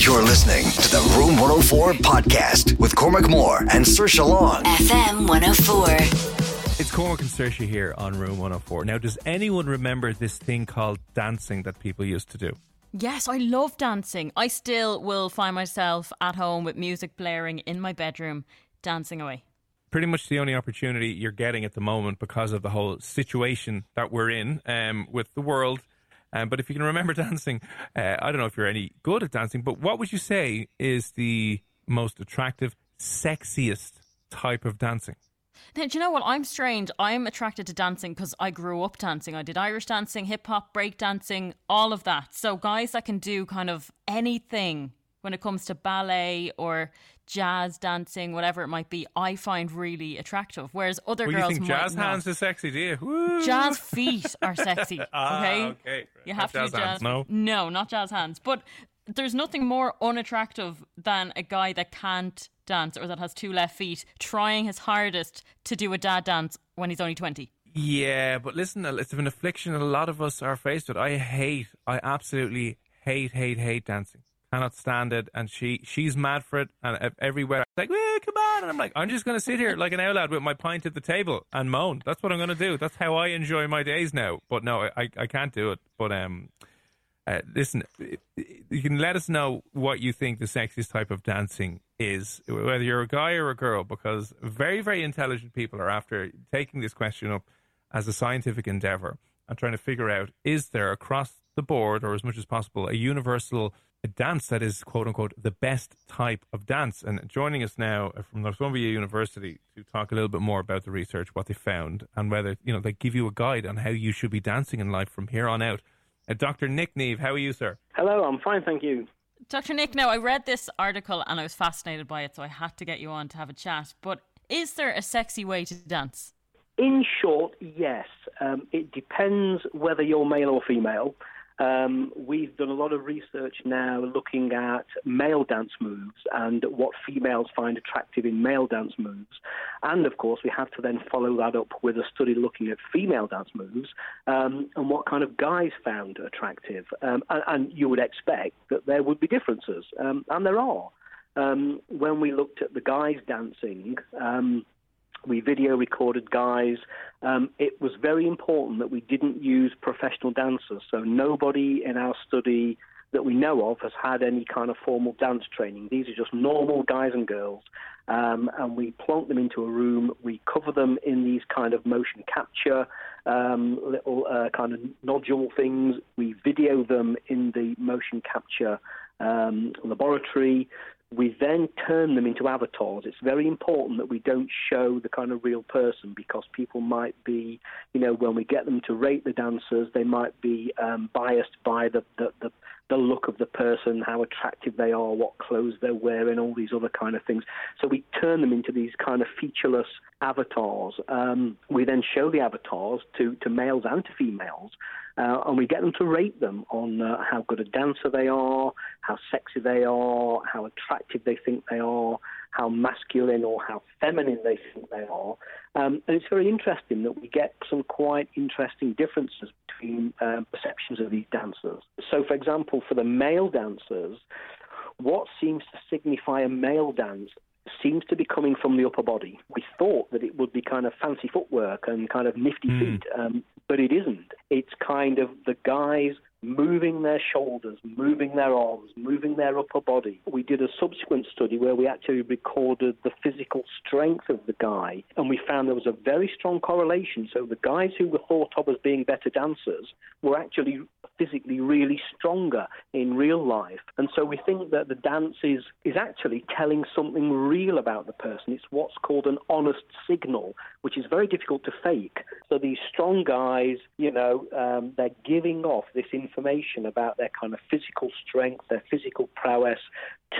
You're listening to the Room 104 podcast with Cormac Moore and Sir Long. FM 104. It's Cormac and Saoirse here on Room 104. Now, does anyone remember this thing called dancing that people used to do? Yes, I love dancing. I still will find myself at home with music blaring in my bedroom, dancing away. Pretty much the only opportunity you're getting at the moment because of the whole situation that we're in um, with the world. Um, but if you can remember dancing, uh, I don't know if you're any good at dancing, but what would you say is the most attractive, sexiest type of dancing? Now, do you know what? I'm strange. I'm attracted to dancing because I grew up dancing. I did Irish dancing, hip hop, break dancing, all of that. So, guys that can do kind of anything when it comes to ballet or jazz dancing, whatever it might be, I find really attractive. Whereas other well, girls you think jazz not. hands is sexy, do you? Woo. Jazz feet are sexy. Ah, okay, okay. you Not have to jazz jazz. hands, no? no, not jazz hands. But there's nothing more unattractive than a guy that can't dance or that has two left feet trying his hardest to do a dad dance when he's only twenty. Yeah, but listen, it's an affliction that a lot of us are faced with. I hate, I absolutely hate, hate, hate dancing. Cannot stand it, and she she's mad for it, and ev- everywhere like, "Well, come on!" And I'm like, "I'm just going to sit here like an owl with my pint at the table and moan." That's what I'm going to do. That's how I enjoy my days now. But no, I I can't do it. But um, uh, listen, you can let us know what you think the sexiest type of dancing is, whether you're a guy or a girl, because very, very intelligent people are after taking this question up as a scientific endeavor and trying to figure out is there across the board or as much as possible a universal dance that is quote unquote the best type of dance. And joining us now from Northumbria University to talk a little bit more about the research, what they found, and whether you know they give you a guide on how you should be dancing in life from here on out. Uh, Dr. Nick Neave, how are you, sir? Hello, I'm fine, thank you. Dr. Nick, now I read this article and I was fascinated by it, so I had to get you on to have a chat. But is there a sexy way to dance? In short, yes. Um, it depends whether you're male or female. Um, we've done a lot of research now looking at male dance moves and what females find attractive in male dance moves. And of course, we have to then follow that up with a study looking at female dance moves um, and what kind of guys found attractive. Um, and, and, you would expect that there would be differences, um, and there are. Um, when we looked at the guys dancing, um, we video recorded guys. Um, it was very important that we didn't use professional dancers. So nobody in our study that we know of has had any kind of formal dance training. These are just normal guys and girls. Um, and we plonk them into a room. We cover them in these kind of motion capture um, little uh, kind of nodule things. We video them in the motion capture um, laboratory. We then turn them into avatars. It's very important that we don't show the kind of real person because people might be, you know, when we get them to rate the dancers, they might be um, biased by the, the, the, the look of the person, how attractive they are, what clothes they're wearing, all these other kind of things. So we turn them into these kind of featureless avatars. Um, we then show the avatars to, to males and to females. Uh, and we get them to rate them on uh, how good a dancer they are, how sexy they are, how attractive they think they are, how masculine or how feminine they think they are. Um, and it's very interesting that we get some quite interesting differences between uh, perceptions of these dancers. So, for example, for the male dancers, what seems to signify a male dance seems to be coming from the upper body. We thought that it would be kind of fancy footwork and kind of nifty Mm. feet, um, but it isn't. It's kind of the guys moving their shoulders, moving their arms, moving their upper body. We did a subsequent study where we actually recorded the physical strength of the guy, and we found there was a very strong correlation. So the guys who were thought of as being better dancers were actually physically really stronger in real life. And so we think that the dance is, is actually telling something real about the person. It's what's called an honest signal, which is very difficult to fake. So these strong guys, you know, um, they're giving off this information about their kind of physical strength, their physical prowess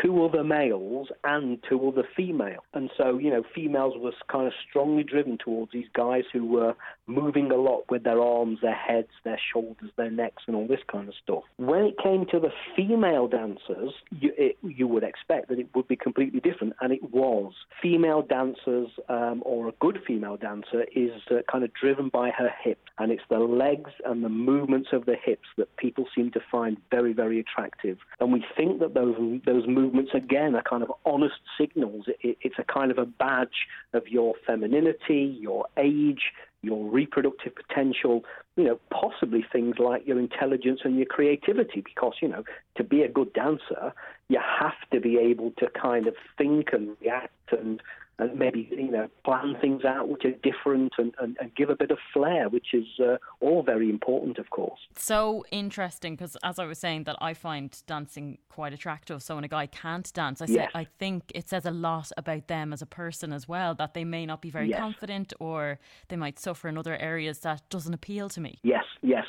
to other males and to other females. And so, you know, females were kind of strongly driven towards these guys who were moving a lot with their arms, their heads, their shoulders, their necks, and all this kind of stuff. When it came to the female dancers, you, it, you would expect that it would be completely different, and it was. Female dancers, um, or a good female dancer, is uh, kind of driven by her hips, and it's the legs and the movements of the hips that people seem to find very, very attractive. And we think that those those movements again are kind of honest signals. It, it's a kind of a badge of your femininity, your age, your reproductive potential, you know, possibly things like your intelligence and your creativity, because, you know, to be a good dancer, you have to be able to kind of think and react and and maybe you know plan things out which are different and, and, and give a bit of flair, which is uh, all very important, of course. So interesting because, as I was saying, that I find dancing quite attractive. So when a guy can't dance, I say Yes. I think it says a lot about them as a person as well. That they may not be very Yes. confident, or they might suffer in other areas that doesn't appeal to me. Yes, yes.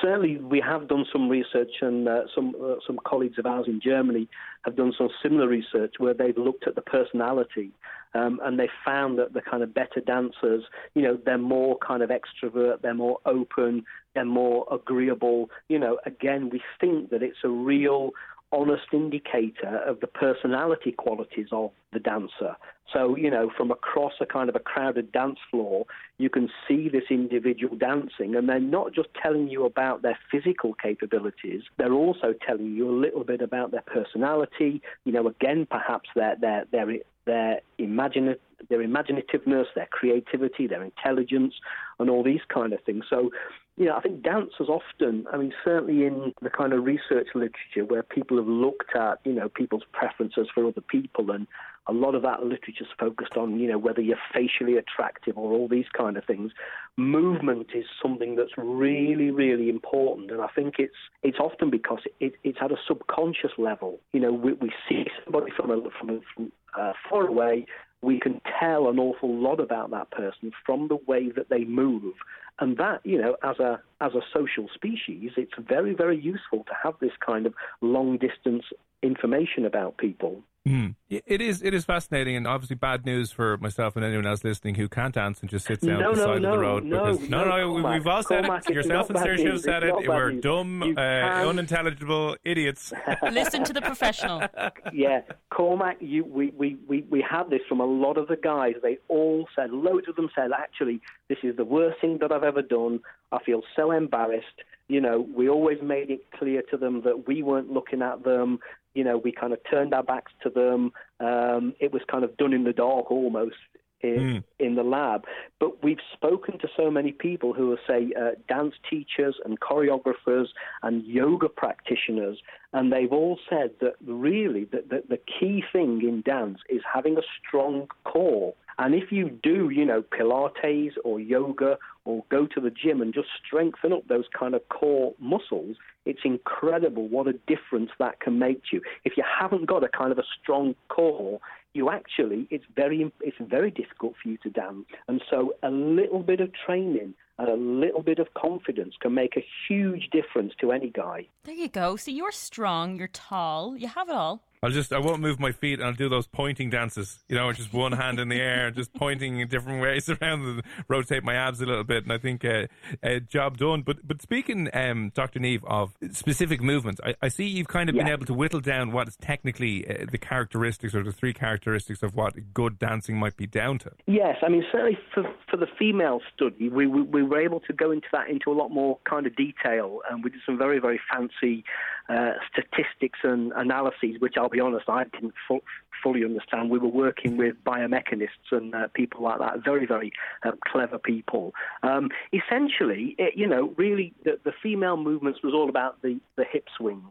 Certainly, we have done some research, and uh, some uh, some colleagues of ours in Germany have done some similar research where they've looked at the personality, um, and they found that the kind of better dancers, you know, they're more kind of extrovert, they're more open, they're more agreeable. You know, again, we think that it's a real honest indicator of the personality qualities of the dancer. So, you know, from across a kind of a crowded dance floor, you can see this individual dancing, and they're not just telling you about their physical capabilities, they're also telling you a little bit about their personality, you know, again, perhaps their, their, their, their, imagina- their imaginativeness, their creativity, their intelligence, and all these kind of things. So, you know, I think dancers often, I mean, certainly in the kind of research literature where people have looked at, you know, people's preferences for other people, and a lot of that literature's focused on, you know, whether you're facially attractive or all these kind of things. Movement is something that's really, really important, and I think it's it's often because it, it's at a subconscious level. You know, we, we see somebody from a, from, a, from uh, far away, we can tell an awful lot about that person from the way that they move. And that, you know, as a as a social species, it's very, very useful to have this kind of long distance information about people. Mm. It is it is fascinating and obviously bad news for myself and anyone else listening who can't dance and just sits down No, at the no, side no, of the road. no, because, no, no, no, we- Cormac, we've all said Cormac, it. Yourself and bad Saoirse have news, said it. We're news. dumb, uh, unintelligible idiots. Listen to the professional. yeah, Cormac, you, we, we, we, we had this from a lot of the guys. They all said, loads of them said, actually, this is the worst thing that I've ever done. I feel so embarrassed. You know, we always made it clear to them that we weren't looking at them. You know, we kind of turned our backs to them. Um, it was kind of done in the dark almost in, in the lab. But we've spoken to so many people who are, say, uh, dance teachers and choreographers and yoga practitioners, and they've all said that really that, that the key thing in dance is having a strong core. And if you do, you know, Pilates or yoga or go to the gym and just strengthen up those kind of core muscles, it's incredible what a difference that can make to you. If you haven't got a kind of a strong core, you actually it's very it's very difficult for you to dance. And so a little bit of training and a little bit of confidence can make a huge difference to any guy. There you go. See, you're strong, you're tall, you have it all. I'll just I won't move my feet and I'll do those pointing dances. You know, just one hand in the air, just pointing in different ways around and rotate my abs a little bit. And I think uh, uh, job done. But but speaking, um, Dr. Neave, of specific movements, I, I see you've kind of been able to whittle down what is technically uh, the characteristics or the three characteristics of what good dancing might be down to. Yes, I mean certainly for for the female study, we, we we were able to go into that into a lot more kind of detail, and we did some very very fancy uh, statistics and analyses, which I'll I'll be honest, I didn't fu- fully understand. We were working with biomechanists and uh, people like that, very, very uh, clever people. Um, essentially, it, you know, really, the, the female movements was all about the, the hip swing.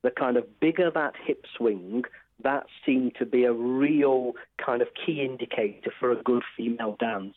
The kind of bigger that hip swing, that seemed to be a real kind of key indicator for a good female dance.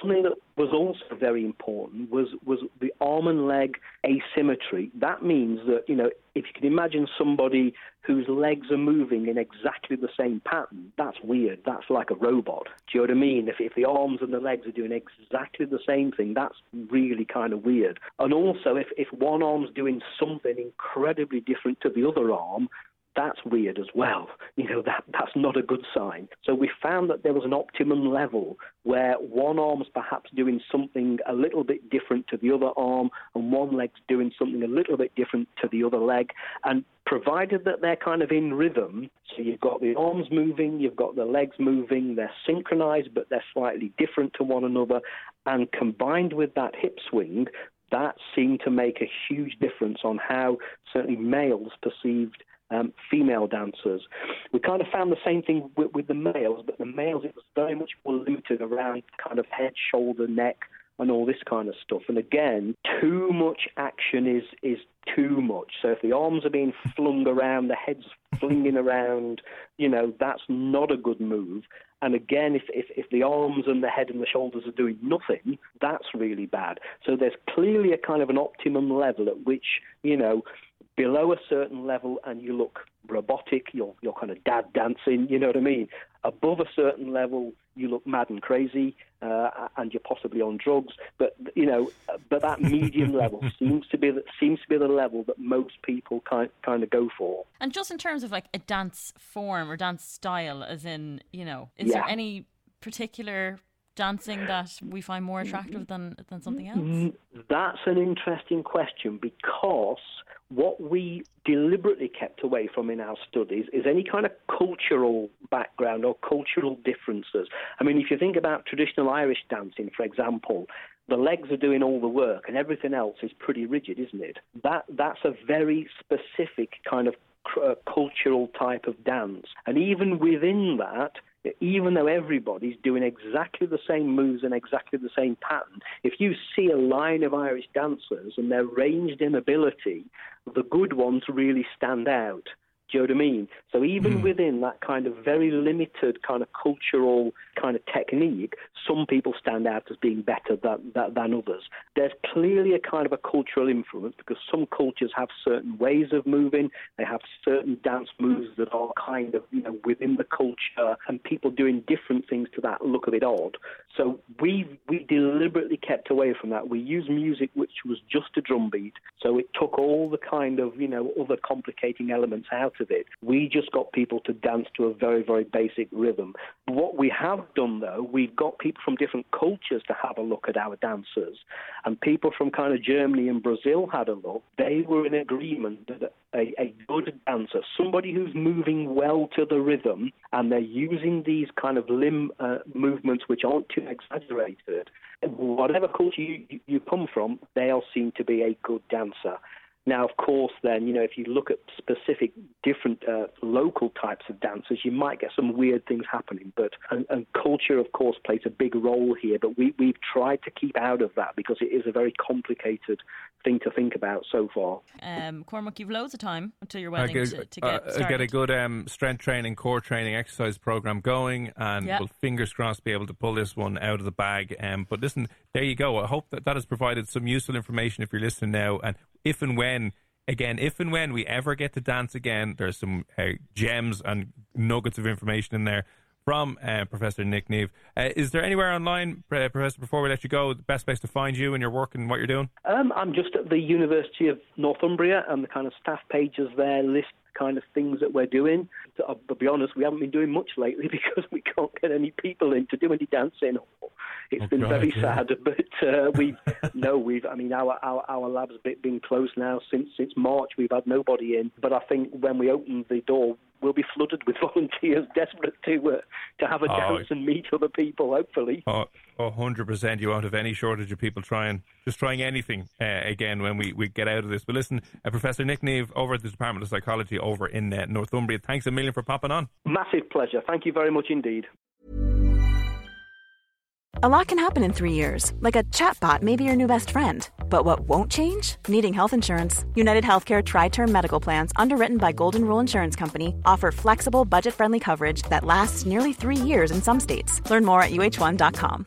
Something that was also very important was, was the arm and leg asymmetry. That means that, you know, if you can imagine somebody whose legs are moving in exactly the same pattern, that's weird. That's like a robot. Do you know what I mean? If, if the arms and the legs are doing exactly the same thing, that's really kind of weird. And also, if, if one arm's doing something incredibly different to the other arm, that's weird as well. You know, that, that's not a good sign. So we found that there was an optimum level where one arm's perhaps doing something a little bit different to the other arm and one leg's doing something a little bit different to the other leg. And provided that they're kind of in rhythm, so you've got the arms moving, you've got the legs moving, they're synchronized, but they're slightly different to one another, and combined with that hip swing, that seemed to make a huge difference on how certainly males perceived um, female dancers. We kind of found the same thing with, with the males, but the males it was very much more limited around kind of head, shoulder, neck, and all this kind of stuff. And again, too much action is is too much. So if the arms are being flung around, the head's flinging around, you know, that's not a good move. And again, if, if, if the arms and the head and the shoulders are doing nothing, that's really bad. So there's clearly a kind of an optimum level at which, you know, below a certain level and you look robotic, you're, you're kind of dad dancing, you know what I mean? Above a certain level, you look mad and crazy, uh, and you're possibly on drugs. But you know, but that medium level seems to be the, seems to be the level that most people kind kind of go for. And just in terms of like a dance form or dance style, as in you know, is Yeah. there any particular dancing that we find more attractive than than something else? Mm, That's an interesting question because what we deliberately kept away from in our studies is any kind of cultural background or cultural differences. I mean, if you think about traditional Irish dancing, for example, the legs are doing all the work and everything else is pretty rigid, isn't it? That that's a very specific kind of uh, cultural type of dance, and even within that, even though everybody's doing exactly the same moves and exactly the same pattern, if you see a line of Irish dancers and they're ranged in ability, the good ones really stand out. Do you know what I mean? So even hmm. within that kind of very limited kind of cultural kind of technique, some people stand out as being better than, than, than others. There's clearly a kind of a cultural influence because some cultures have certain ways of moving. They have certain dance moves that are kind of, you know, within the culture and people doing different things to that look a bit odd. So we, we deliberately kept away from that. We used music which was just a drum beat. So it took all the kind of, you know, other complicating elements out of it. We just got people to dance to a very, very basic rhythm. What we have done, though, we've got people from different cultures to have a look at our dancers. And people from kind of Germany and Brazil had a look. They were in agreement that a, a good dancer, somebody who's moving well to the rhythm, and they're using these kind of limb uh, movements which aren't too exaggerated. Whatever culture you, you- come from, they'll seem to be a good dancer. Now, of course, then, you know, if you look at specific different uh, local types of dancers, you might get some weird things happening. But and, and culture, of course, plays a big role here. But we, we've tried to keep out of that because it is a very complicated thing to think about so far. Um, Cormac, you've loads of time until your I wedding get, to, to uh, get I started. get a good um, strength training, core training, exercise program going, and Yeah. we'll fingers crossed be able to pull this one out of the bag. Um, but listen, there you go. I hope that that has provided some useful information if you're listening now, and if and when. Again, if and when we ever get to dance again, there's some uh, gems and nuggets of information in there from uh, Professor Nick Neave. Uh, is there anywhere online, uh, Professor, before we let you go, the best place to find you and your work and what you're doing? Um, I'm just at the University of Northumbria, and the kind of staff pages there list kind of things that we're doing. To, uh, be honest, we haven't been doing much lately because we can't get any people in to do any dancing. It's Oh, been God, very yeah. sad, but uh, we've no, we've. I mean, our our our lab's been been closed now since since March. We've had nobody in, but I think when we open the door we'll be flooded with volunteers desperate to uh, to have a Oh. dance and meet other people. Hopefully. Oh, oh, 100%. You won't have any shortage of people trying, just trying anything uh, again when we, we get out of this. But listen, uh, Professor Nick Neave over at the Department of Psychology over in uh, Northumbria, thanks a million for popping on. Massive pleasure. Thank you very much indeed. A lot can happen in three years, like a chatbot may be your new best friend. But what won't change? Needing health insurance. United Healthcare TriTerm Medical Plans, underwritten by Golden Rule Insurance Company, offer flexible, budget friendly coverage that lasts nearly three years in some states. Learn more at uh1.com.